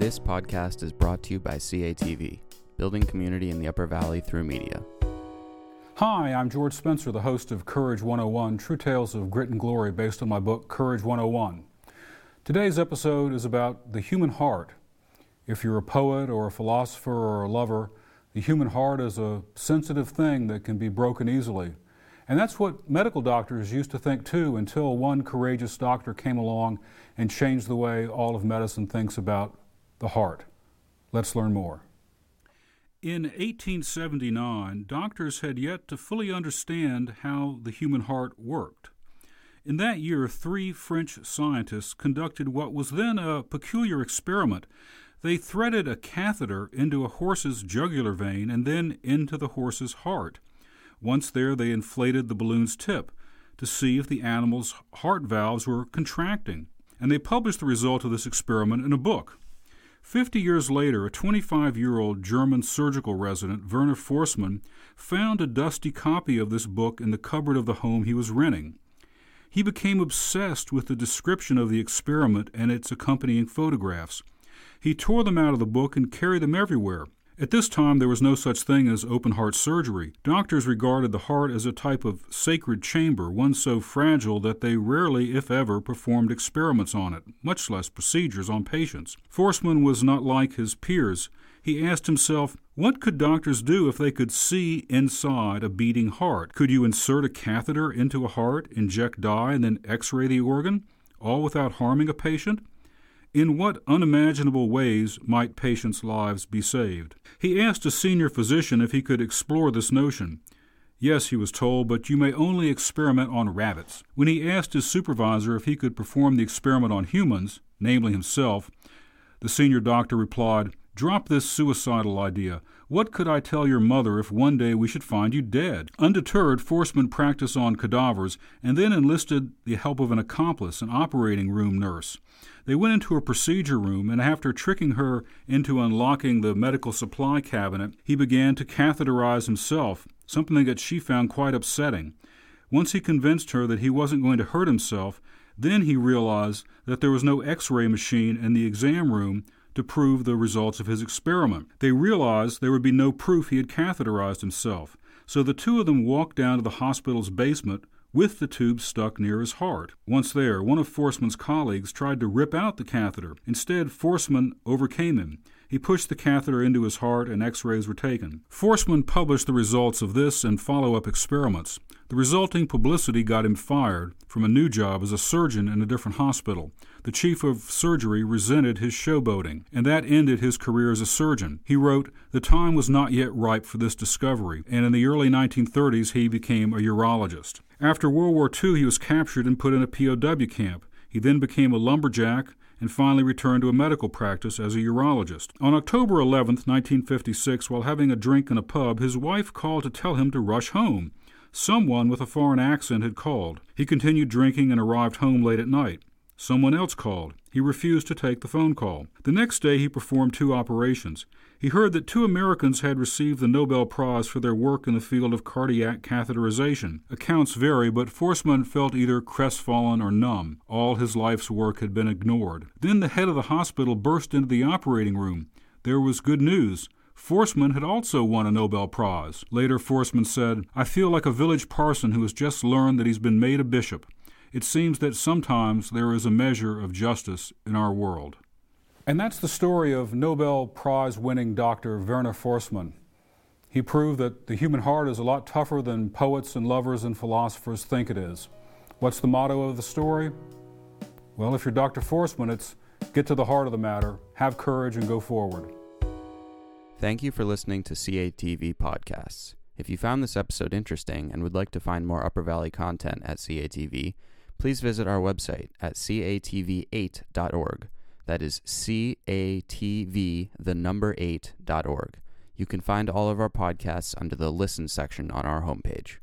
This podcast is brought to you by CATV, building community in the Upper Valley through media. Hi, I'm George Spencer, the host of Courage 101 True Tales of Grit and Glory, based on my book Courage 101. Today's episode is about the human heart. If you're a poet or a philosopher or a lover, the human heart is a sensitive thing that can be broken easily. And that's what medical doctors used to think too until one courageous doctor came along and changed the way all of medicine thinks about the heart. Let's learn more. In 1879, doctors had yet to fully understand how the human heart worked. In that year, three French scientists conducted what was then a peculiar experiment. They threaded a catheter into a horse's jugular vein and then into the horse's heart. Once there, they inflated the balloon's tip to see if the animal's heart valves were contracting, and they published the result of this experiment in a book. Fifty years later, a 25 year old German surgical resident, Werner Forssmann, found a dusty copy of this book in the cupboard of the home he was renting. He became obsessed with the description of the experiment and its accompanying photographs. He tore them out of the book and carried them everywhere. At this time, there was no such thing as open heart surgery. Doctors regarded the heart as a type of sacred chamber, one so fragile that they rarely, if ever, performed experiments on it, much less procedures on patients. Forssmann was not like his peers. He asked himself, what could doctors do if they could see inside a beating heart? Could you insert a catheter into a heart, inject dye, and then x ray the organ, all without harming a patient? In what unimaginable ways might patients' lives be saved? He asked a senior physician if he could explore this notion. Yes, he was told, but you may only experiment on rabbits. When he asked his supervisor if he could perform the experiment on humans, namely himself, the senior doctor replied, Drop this suicidal idea. What could I tell your mother if one day we should find you dead? Undeterred, Forssmann practiced on cadavers and then enlisted the help of an accomplice, an operating room nurse. They went into a procedure room, and after tricking her into unlocking the medical supply cabinet, he began to catheterize himself, something that she found quite upsetting. Once he convinced her that he wasn't going to hurt himself, then he realized that there was no x ray machine in the exam room to prove the results of his experiment. They realized there would be no proof he had catheterized himself, so the two of them walked down to the hospital's basement with the tube stuck near his heart. Once there, one of Forssmann's colleagues tried to rip out the catheter. Instead, Forssmann overcame him. He pushed the catheter into his heart and x rays were taken. Forssmann published the results of this and follow up experiments. The resulting publicity got him fired from a new job as a surgeon in a different hospital. The chief of surgery resented his showboating, and that ended his career as a surgeon. He wrote, The time was not yet ripe for this discovery, and in the early 1930s he became a urologist. After World War II, he was captured and put in a POW camp. He then became a lumberjack and finally returned to a medical practice as a urologist. On October 11, 1956, while having a drink in a pub, his wife called to tell him to rush home. Someone with a foreign accent had called. He continued drinking and arrived home late at night. Someone else called. He refused to take the phone call. The next day, he performed two operations. He heard that two Americans had received the Nobel Prize for their work in the field of cardiac catheterization. Accounts vary, but Forssmann felt either crestfallen or numb. All his life's work had been ignored. Then the head of the hospital burst into the operating room. There was good news. Forssmann had also won a Nobel Prize. Later, Forssmann said, I feel like a village parson who has just learned that he's been made a bishop. It seems that sometimes there is a measure of justice in our world. And that's the story of Nobel Prize winning Dr. Werner Forssmann. He proved that the human heart is a lot tougher than poets and lovers and philosophers think it is. What's the motto of the story? Well, if you're Dr. Forssmann, it's get to the heart of the matter, have courage, and go forward. Thank you for listening to CATV Podcasts. If you found this episode interesting and would like to find more Upper Valley content at CATV, please visit our website at catv8.org. That is CATV, the number 8.org. You can find all of our podcasts under the Listen section on our homepage.